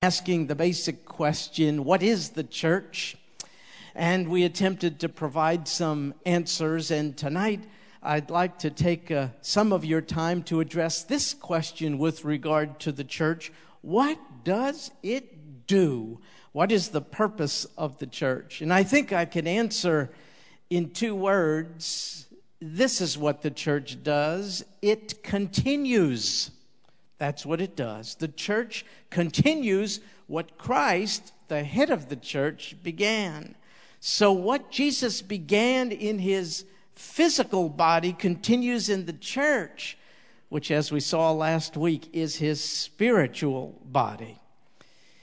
asking the basic question what is the church? And we attempted to provide some answers. And tonight, I'd like to take uh, some of your time to address this question with regard to the church What does it do? What is the purpose of the church? And I think I can answer in two words this is what the church does it continues. That's what it does. The church continues what Christ, the head of the church, began. So, what Jesus began in his physical body continues in the church, which, as we saw last week, is his spiritual body.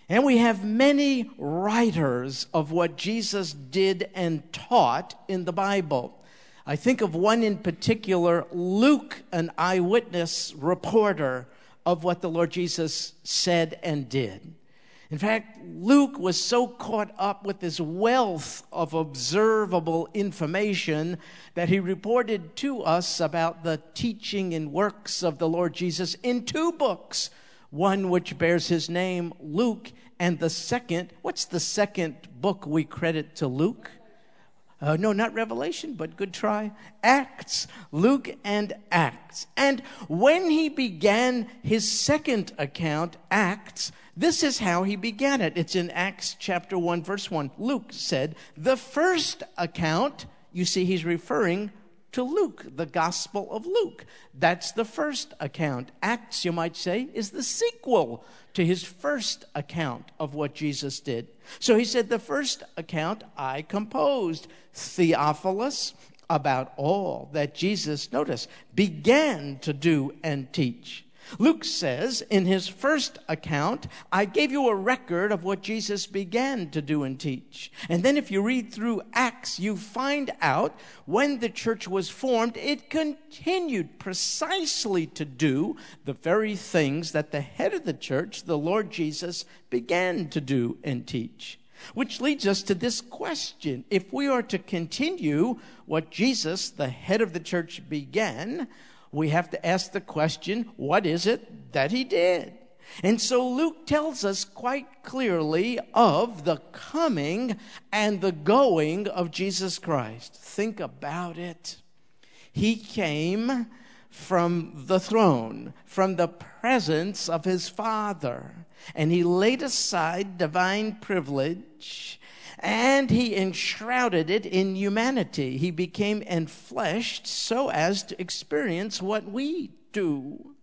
And we have many writers of what Jesus did and taught in the Bible. I think of one in particular, Luke, an eyewitness reporter of what the Lord Jesus said and did. In fact, Luke was so caught up with this wealth of observable information that he reported to us about the teaching and works of the Lord Jesus in two books. One which bears his name, Luke, and the second, what's the second book we credit to Luke? Uh, no, not Revelation, but good try. Acts, Luke and Acts. And when he began his second account, Acts, this is how he began it. It's in Acts chapter 1, verse 1. Luke said, The first account, you see, he's referring to Luke, the Gospel of Luke. That's the first account. Acts, you might say, is the sequel to his first account of what Jesus did. So he said, The first account I composed, Theophilus, about all that Jesus, notice, began to do and teach Luke says in his first account, I gave you a record of what Jesus began to do and teach. And then if you read through Acts, you find out when the church was formed, it continued precisely to do the very things that the head of the church, the Lord Jesus, began to do and teach. Which leads us to this question. If we are to continue what Jesus, the head of the church, began, we have to ask the question what is it that he did? And so Luke tells us quite clearly of the coming and the going of Jesus Christ. Think about it. He came from the throne, from the presence of his Father, and he laid aside divine privilege and he enshrouded it in humanity. He became enfleshed so as to experience what we do.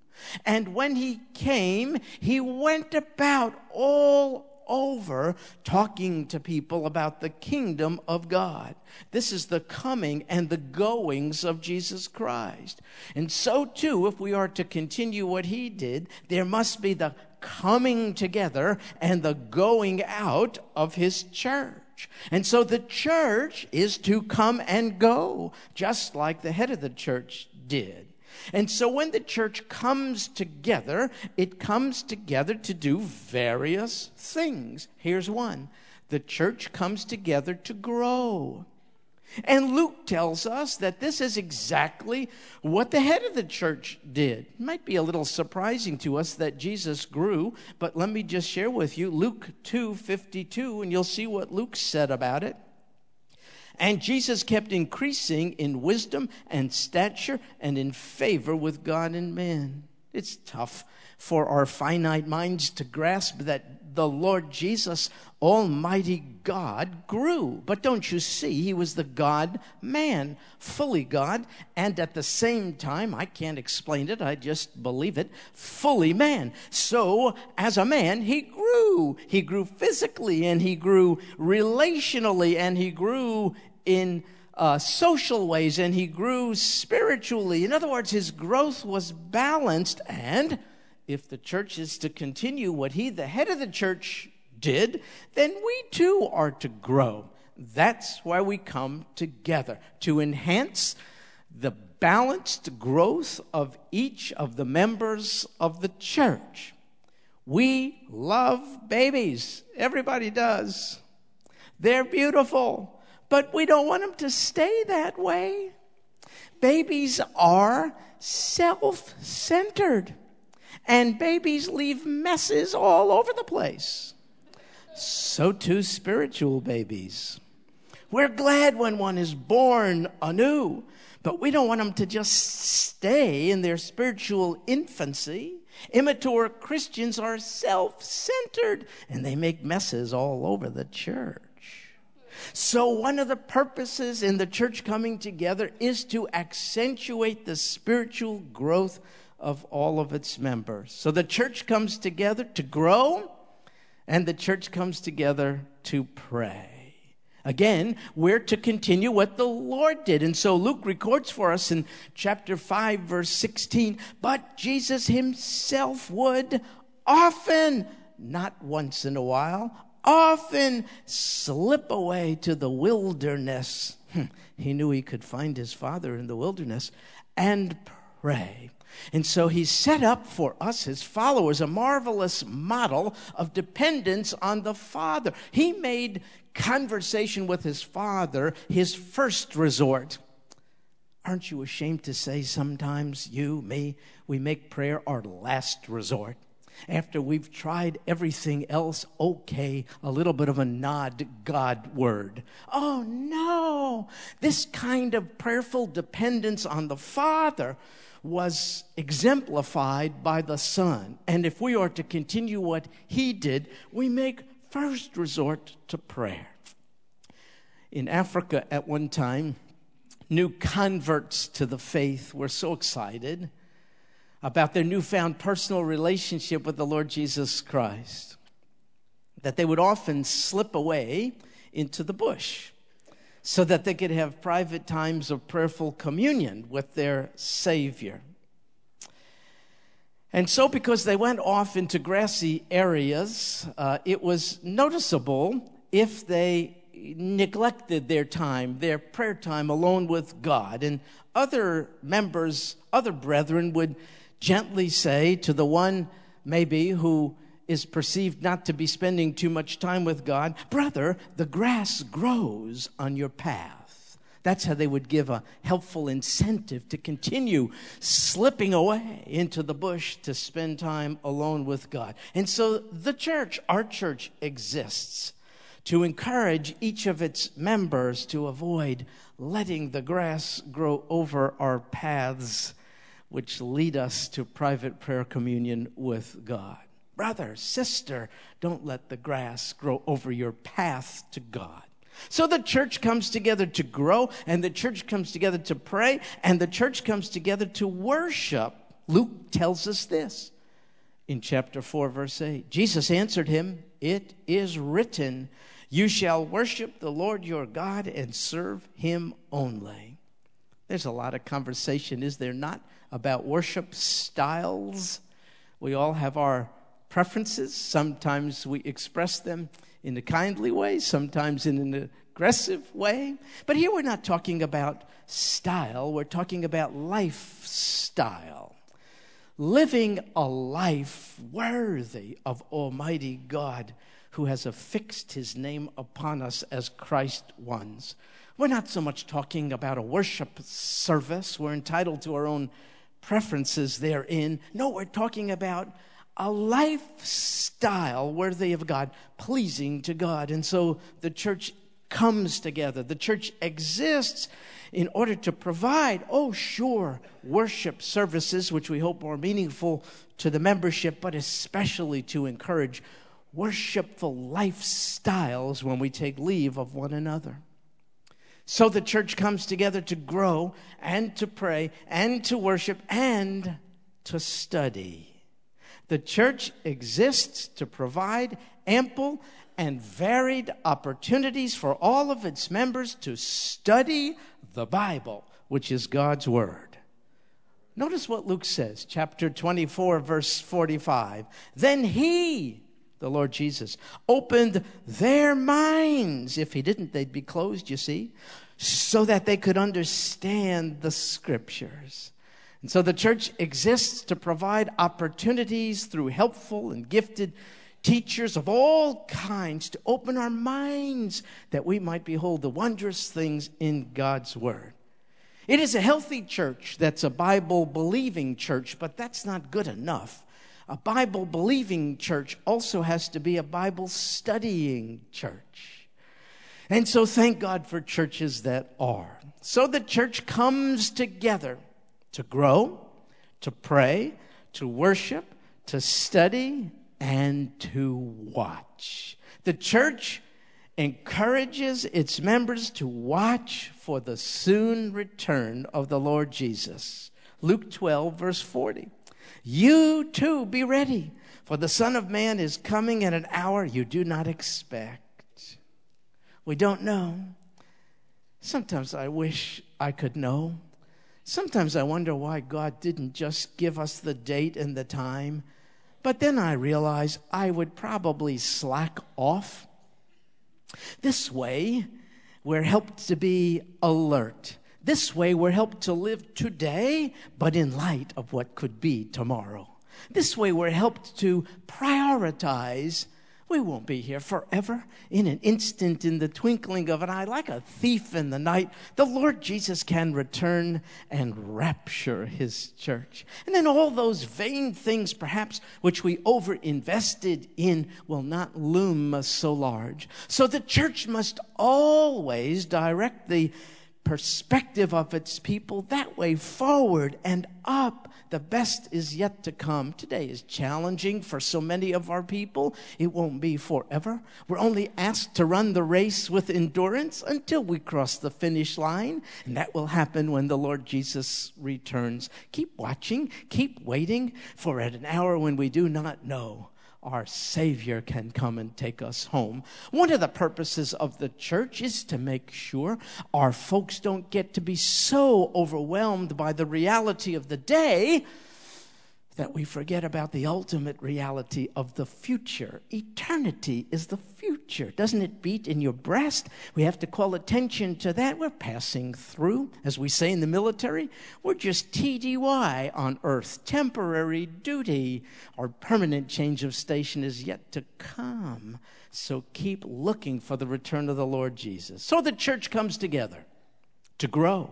And when he came, he went about all over talking to people about the kingdom of God. This is the coming and the goings of Jesus Christ. And so, too, if we are to continue what he did, there must be the coming together and the going out of his church. And so the church is to come and go, just like the head of the church did. And so when the church comes together, it comes together to do various things. Here's one the church comes together to grow. And Luke tells us that this is exactly what the head of the church did. It might be a little surprising to us that Jesus grew, but let me just share with you Luke 2:52 and you'll see what Luke said about it. And Jesus kept increasing in wisdom and stature and in favor with God and men. It's tough for our finite minds to grasp that the Lord Jesus, Almighty God, grew. But don't you see, He was the God man, fully God, and at the same time, I can't explain it, I just believe it, fully man. So, as a man, He grew. He grew physically, and He grew relationally, and He grew in uh, social ways, and He grew spiritually. In other words, His growth was balanced and if the church is to continue what he, the head of the church, did, then we too are to grow. That's why we come together to enhance the balanced growth of each of the members of the church. We love babies. Everybody does. They're beautiful, but we don't want them to stay that way. Babies are self centered. And babies leave messes all over the place. So too spiritual babies. We're glad when one is born anew, but we don't want them to just stay in their spiritual infancy. Immature Christians are self centered and they make messes all over the church. So, one of the purposes in the church coming together is to accentuate the spiritual growth of all of its members. So, the church comes together to grow, and the church comes together to pray. Again, we're to continue what the Lord did. And so Luke records for us in chapter 5, verse 16, but Jesus himself would often, not once in a while, often slip away to the wilderness. He knew he could find his Father in the wilderness and pray. And so he set up for us, his followers, a marvelous model of dependence on the Father. He made conversation with his Father his first resort. Aren't you ashamed to say sometimes, you, me, we make prayer our last resort? After we've tried everything else, okay, a little bit of a nod God word. Oh no, this kind of prayerful dependence on the Father was exemplified by the Son. And if we are to continue what He did, we make first resort to prayer. In Africa at one time, new converts to the faith were so excited about their newfound personal relationship with the Lord Jesus Christ that they would often slip away into the bush so that they could have private times of prayerful communion with their Savior. And so, because they went off into grassy areas, uh, it was noticeable if they neglected their time, their prayer time alone with God. And other members, other brethren would gently say to the one maybe who is perceived not to be spending too much time with God, Brother, the grass grows on your path. That's how they would give a helpful incentive to continue slipping away into the bush to spend time alone with God. And so the church, our church, exists to encourage each of its members to avoid letting the grass grow over our paths, which lead us to private prayer communion with God. Brother, sister, don't let the grass grow over your path to God. So the church comes together to grow, and the church comes together to pray, and the church comes together to worship. Luke tells us this in chapter 4, verse 8. Jesus answered him, It is written, You shall worship the Lord your God and serve him only. There's a lot of conversation, is there not, about worship styles? We all have our preferences. Sometimes we express them in a kindly way, sometimes in an aggressive way. But here we're not talking about style, we're talking about lifestyle. Living a life worthy of Almighty God who has affixed his name upon us as Christ ones. We're not so much talking about a worship service, we're entitled to our own preferences therein. No, we're talking about a lifestyle worthy of God, pleasing to God. And so the church comes together. The church exists in order to provide, oh, sure, worship services, which we hope are meaningful to the membership, but especially to encourage worshipful lifestyles when we take leave of one another. So the church comes together to grow and to pray and to worship and to study. The church exists to provide ample and varied opportunities for all of its members to study the Bible, which is God's Word. Notice what Luke says, chapter 24, verse 45. Then he, the Lord Jesus, opened their minds. If he didn't, they'd be closed, you see, so that they could understand the scriptures. And so the church exists to provide opportunities through helpful and gifted teachers of all kinds to open our minds that we might behold the wondrous things in God's Word. It is a healthy church that's a Bible believing church, but that's not good enough. A Bible believing church also has to be a Bible studying church. And so thank God for churches that are. So the church comes together to grow, to pray, to worship, to study, and to watch. The church encourages its members to watch for the soon return of the Lord Jesus. Luke 12, verse 40. You too be ready, for the Son of Man is coming at an hour you do not expect. We don't know. Sometimes I wish I could know. Sometimes I wonder why God didn't just give us the date and the time. But then I realize I would probably slack off. This way, we're helped to be alert. This way, we're helped to live today, but in light of what could be tomorrow. This way, we're helped to prioritize we won't be here forever. In an instant, in the twinkling of an eye, like a thief in the night, the Lord Jesus can return and rapture his church. And then all those vain things, perhaps, which we over invested in, will not loom so large. So the church must always direct the perspective of its people that way forward and up the best is yet to come. Today is challenging for so many of our people. It won't be forever. We're only asked to run the race with endurance until we cross the finish line. And that will happen when the Lord Jesus returns. Keep watching, keep waiting, for at an hour when we do not know, our Savior can come and take us home. One of the purposes of the church is to make sure our folks don't get to be so overwhelmed by the reality of the day that we forget about the ultimate reality of the future. Eternity is the future. Doesn't it beat in your breast? We have to call attention to that. We're passing through, as we say in the military, we're just TDY on earth, temporary duty. Our permanent change of station is yet to come. So keep looking for the return of the Lord Jesus. So the church comes together to grow,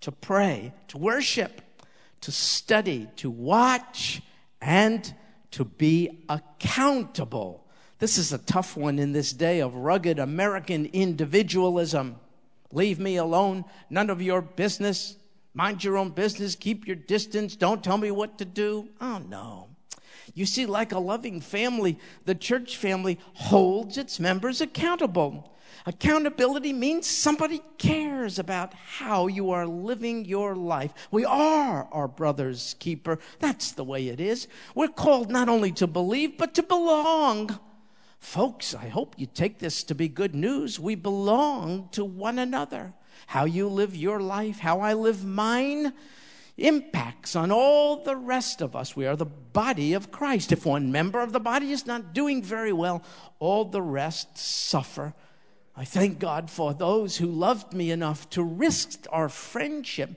to pray, to worship to study, to watch, and to be accountable. This is a tough one in this day of rugged American individualism. Leave me alone, none of your business. Mind your own business, keep your distance, don't tell me what to do. Oh no. You see, like a loving family, the church family holds its members accountable. Accountability means somebody cares about how you are living your life. We are our brother's keeper. That's the way it is. We're called not only to believe, but to belong. Folks, I hope you take this to be good news. We belong to one another. How you live your life, how I live mine, impacts on all the rest of us. We are the body of Christ. If one member of the body is not doing very well, all the rest suffer I thank God for those who loved me enough to risk our friendship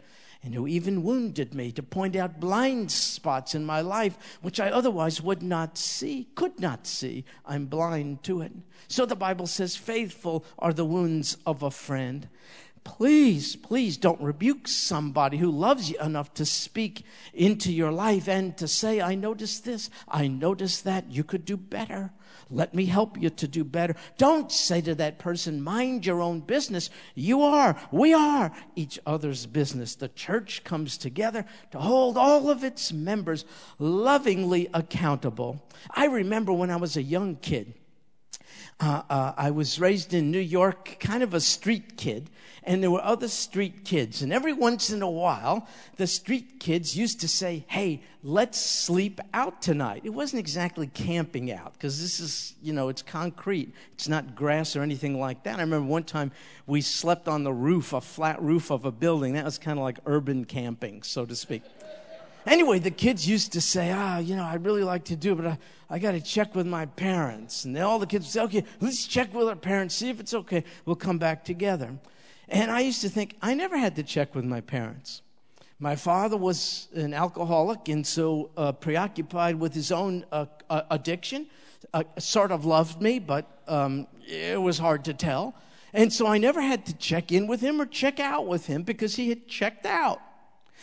and who even wounded me to point out blind spots in my life which I otherwise would not see, could not see. I'm blind to it. So the Bible says, faithful are the wounds of a friend. Please, please don't rebuke somebody who loves you enough to speak into your life and to say, I noticed this, I noticed that, you could do better. Let me help you to do better. Don't say to that person, mind your own business. You are, we are each other's business. The church comes together to hold all of its members lovingly accountable. I remember when I was a young kid, uh, uh, I was raised in New York, kind of a street kid, and there were other street kids. And every once in a while, the street kids used to say, Hey, let's sleep out tonight. It wasn't exactly camping out, because this is, you know, it's concrete. It's not grass or anything like that. I remember one time we slept on the roof, a flat roof of a building. That was kind of like urban camping, so to speak. Anyway, the kids used to say, ah, you know, I'd really like to do but I, I got to check with my parents. And all the kids would say, okay, let's check with our parents, see if it's okay. We'll come back together. And I used to think, I never had to check with my parents. My father was an alcoholic and so uh, preoccupied with his own uh, uh, addiction, uh, sort of loved me, but um, it was hard to tell. And so I never had to check in with him or check out with him because he had checked out.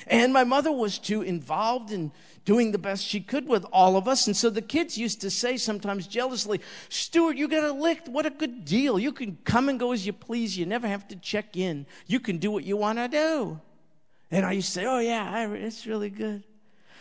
And my mother was too involved in doing the best she could with all of us. And so the kids used to say sometimes jealously, Stuart, you got a lick. What a good deal. You can come and go as you please. You never have to check in. You can do what you want to do. And I used to say, oh, yeah, it's really good.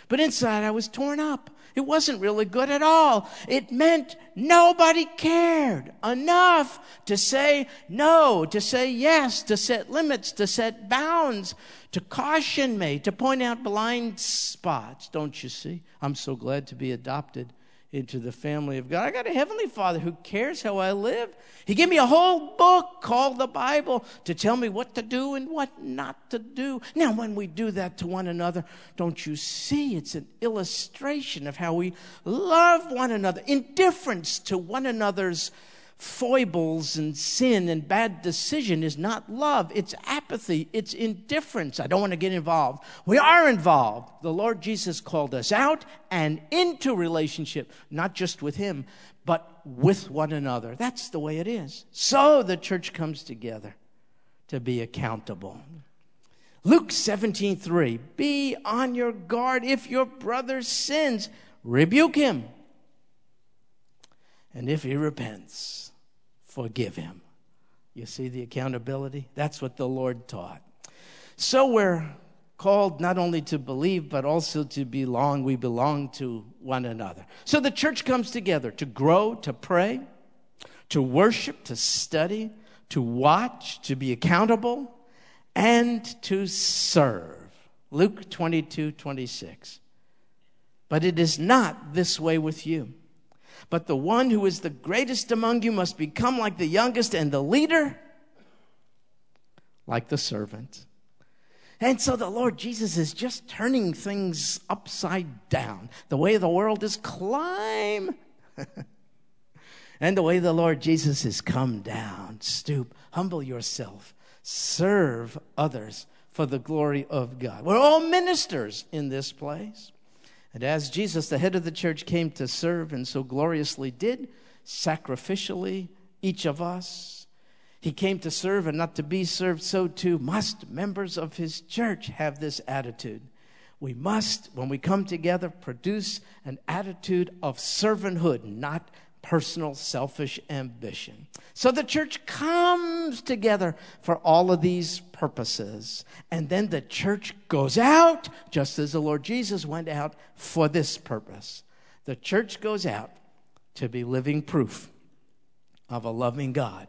But inside I was torn up. It wasn't really good at all. It meant nobody cared enough to say no, to say yes, to set limits, to set bounds, to caution me, to point out blind spots. Don't you see? I'm so glad to be adopted into the family of God. I got a heavenly father who cares how I live. He gave me a whole book called the Bible to tell me what to do and what not to do. Now, when we do that to one another, don't you see? It's an illustration of how we love one another, indifference to one another's foibles and sin and bad decision is not love. It's apathy. It's indifference. I don't want to get involved. We are involved. The Lord Jesus called us out and into relationship, not just with Him, but with one another. That's the way it is. So the church comes together to be accountable. Luke 17, 3. Be on your guard if your brother sins, rebuke him. And if he repents, forgive him. You see the accountability? That's what the Lord taught. So we're called not only to believe, but also to belong. We belong to one another. So the church comes together to grow, to pray, to worship, to study, to watch, to be accountable, and to serve. Luke 22 26. But it is not this way with you. But the one who is the greatest among you must become like the youngest, and the leader like the servant. And so the Lord Jesus is just turning things upside down. The way the world is climb. and the way the Lord Jesus is come down. Stoop, humble yourself, serve others for the glory of God. We're all ministers in this place. And as Jesus, the head of the church, came to serve and so gloriously did, sacrificially, each of us, he came to serve and not to be served, so too must members of his church have this attitude. We must, when we come together, produce an attitude of servanthood, not personal selfish ambition. So the church comes together for all of these purposes. And then the church goes out, just as the Lord Jesus went out for this purpose. The church goes out to be living proof of a loving God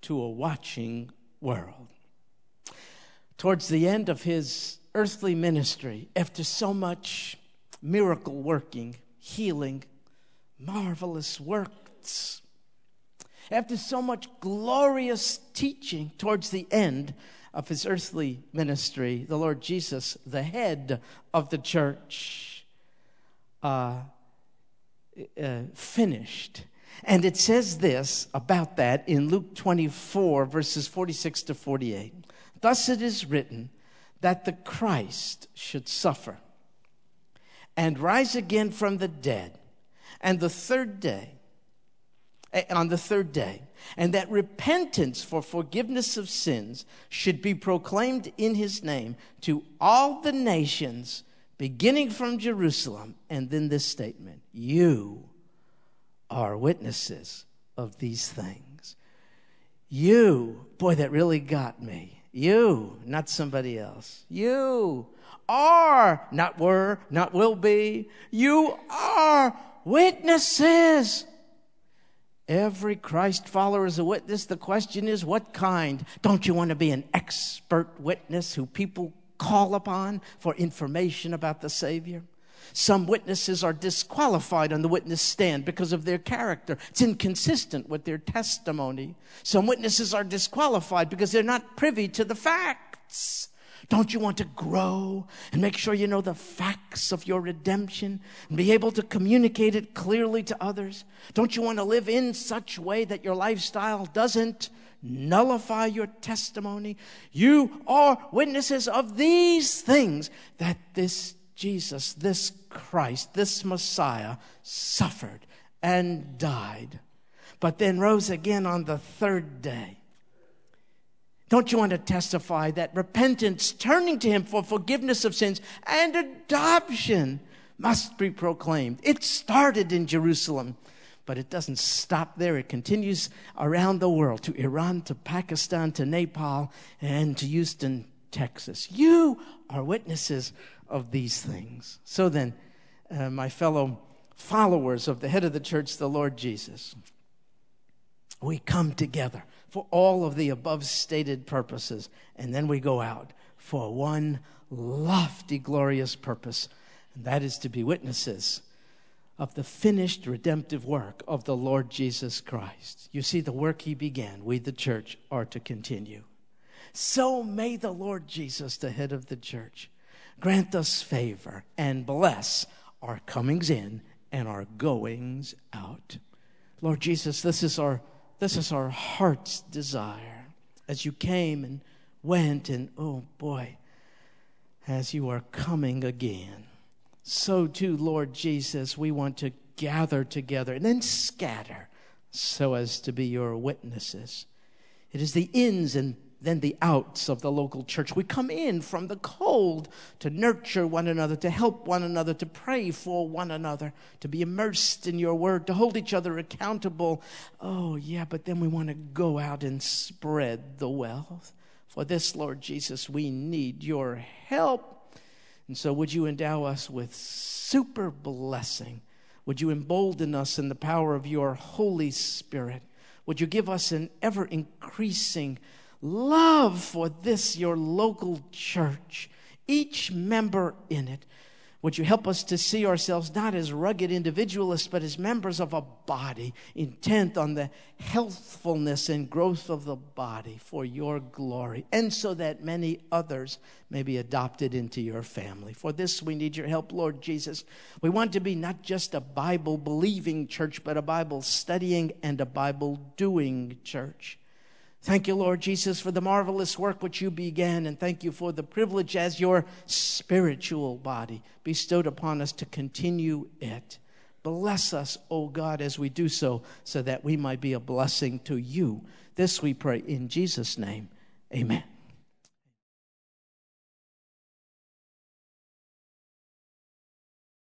to a watching world. Towards the end of his earthly ministry, after so much miracle working, healing, marvelous works. After so much glorious teaching towards the end of his earthly ministry, the Lord Jesus, the head of the church, uh, uh, finished. And it says this about that in Luke 24, verses 46 to 48. Thus it is written that the Christ should suffer and rise again from the dead and the third day, on the third day, and that repentance for forgiveness of sins should be proclaimed in his name to all the nations, beginning from Jerusalem. And then this statement You are witnesses of these things. You, boy, that really got me. You, not somebody else. You are, not were, not will be. You are Witnesses. Every Christ follower is a witness. The question is, what kind? Don't you want to be an expert witness who people call upon for information about the Savior? Some witnesses are disqualified on the witness stand because of their character. It's inconsistent with their testimony. Some witnesses are disqualified because they're not privy to the facts. Don't you want to grow and make sure you know the facts of your redemption and be able to communicate it clearly to others? Don't you want to live in such way that your lifestyle doesn't nullify your testimony? You are witnesses of these things that this Jesus, this Christ, this Messiah suffered and died, but then rose again on the third day Don't you want to testify that repentance, turning to Him for forgiveness of sins, and adoption must be proclaimed? It started in Jerusalem, but it doesn't stop there. It continues around the world to Iran, to Pakistan, to Nepal, and to Houston, Texas. You are witnesses of these things. So then, uh, my fellow followers of the head of the church, the Lord Jesus, we come together for all of the above stated purposes, and then we go out for one lofty, glorious purpose, and that is to be witnesses of the finished redemptive work of the Lord Jesus Christ. You see, the work he began, we, the church, are to continue. So may the Lord Jesus, the head of the church, grant us favor and bless our comings in and our goings out. Lord Jesus, this is our this is our heart's desire. As you came and went, and oh boy, as you are coming again, so too, Lord Jesus, we want to gather together and then scatter so as to be your witnesses. It is the ins and than the outs of the local church. We come in from the cold to nurture one another, to help one another, to pray for one another, to be immersed in your word, to hold each other accountable. Oh, yeah, but then we want to go out and spread the wealth. For this, Lord Jesus, we need your help. And so, would you endow us with super blessing? Would you embolden us in the power of your Holy Spirit? Would you give us an ever increasing love for this, your local church, each member in it. Would you help us to see ourselves not as rugged individualists, but as members of a body, intent on the healthfulness and growth of the body for your glory, and so that many others may be adopted into your family. For this, we need your help, Lord Jesus. We want to be not just a Bible believing church, but a Bible studying and a Bible doing church. Thank you, Lord Jesus, for the marvelous work which you began, and thank you for the privilege as your spiritual body bestowed upon us to continue it. Bless us, O God, as we do so, so that we might be a blessing to you. This we pray in Jesus' name. Amen.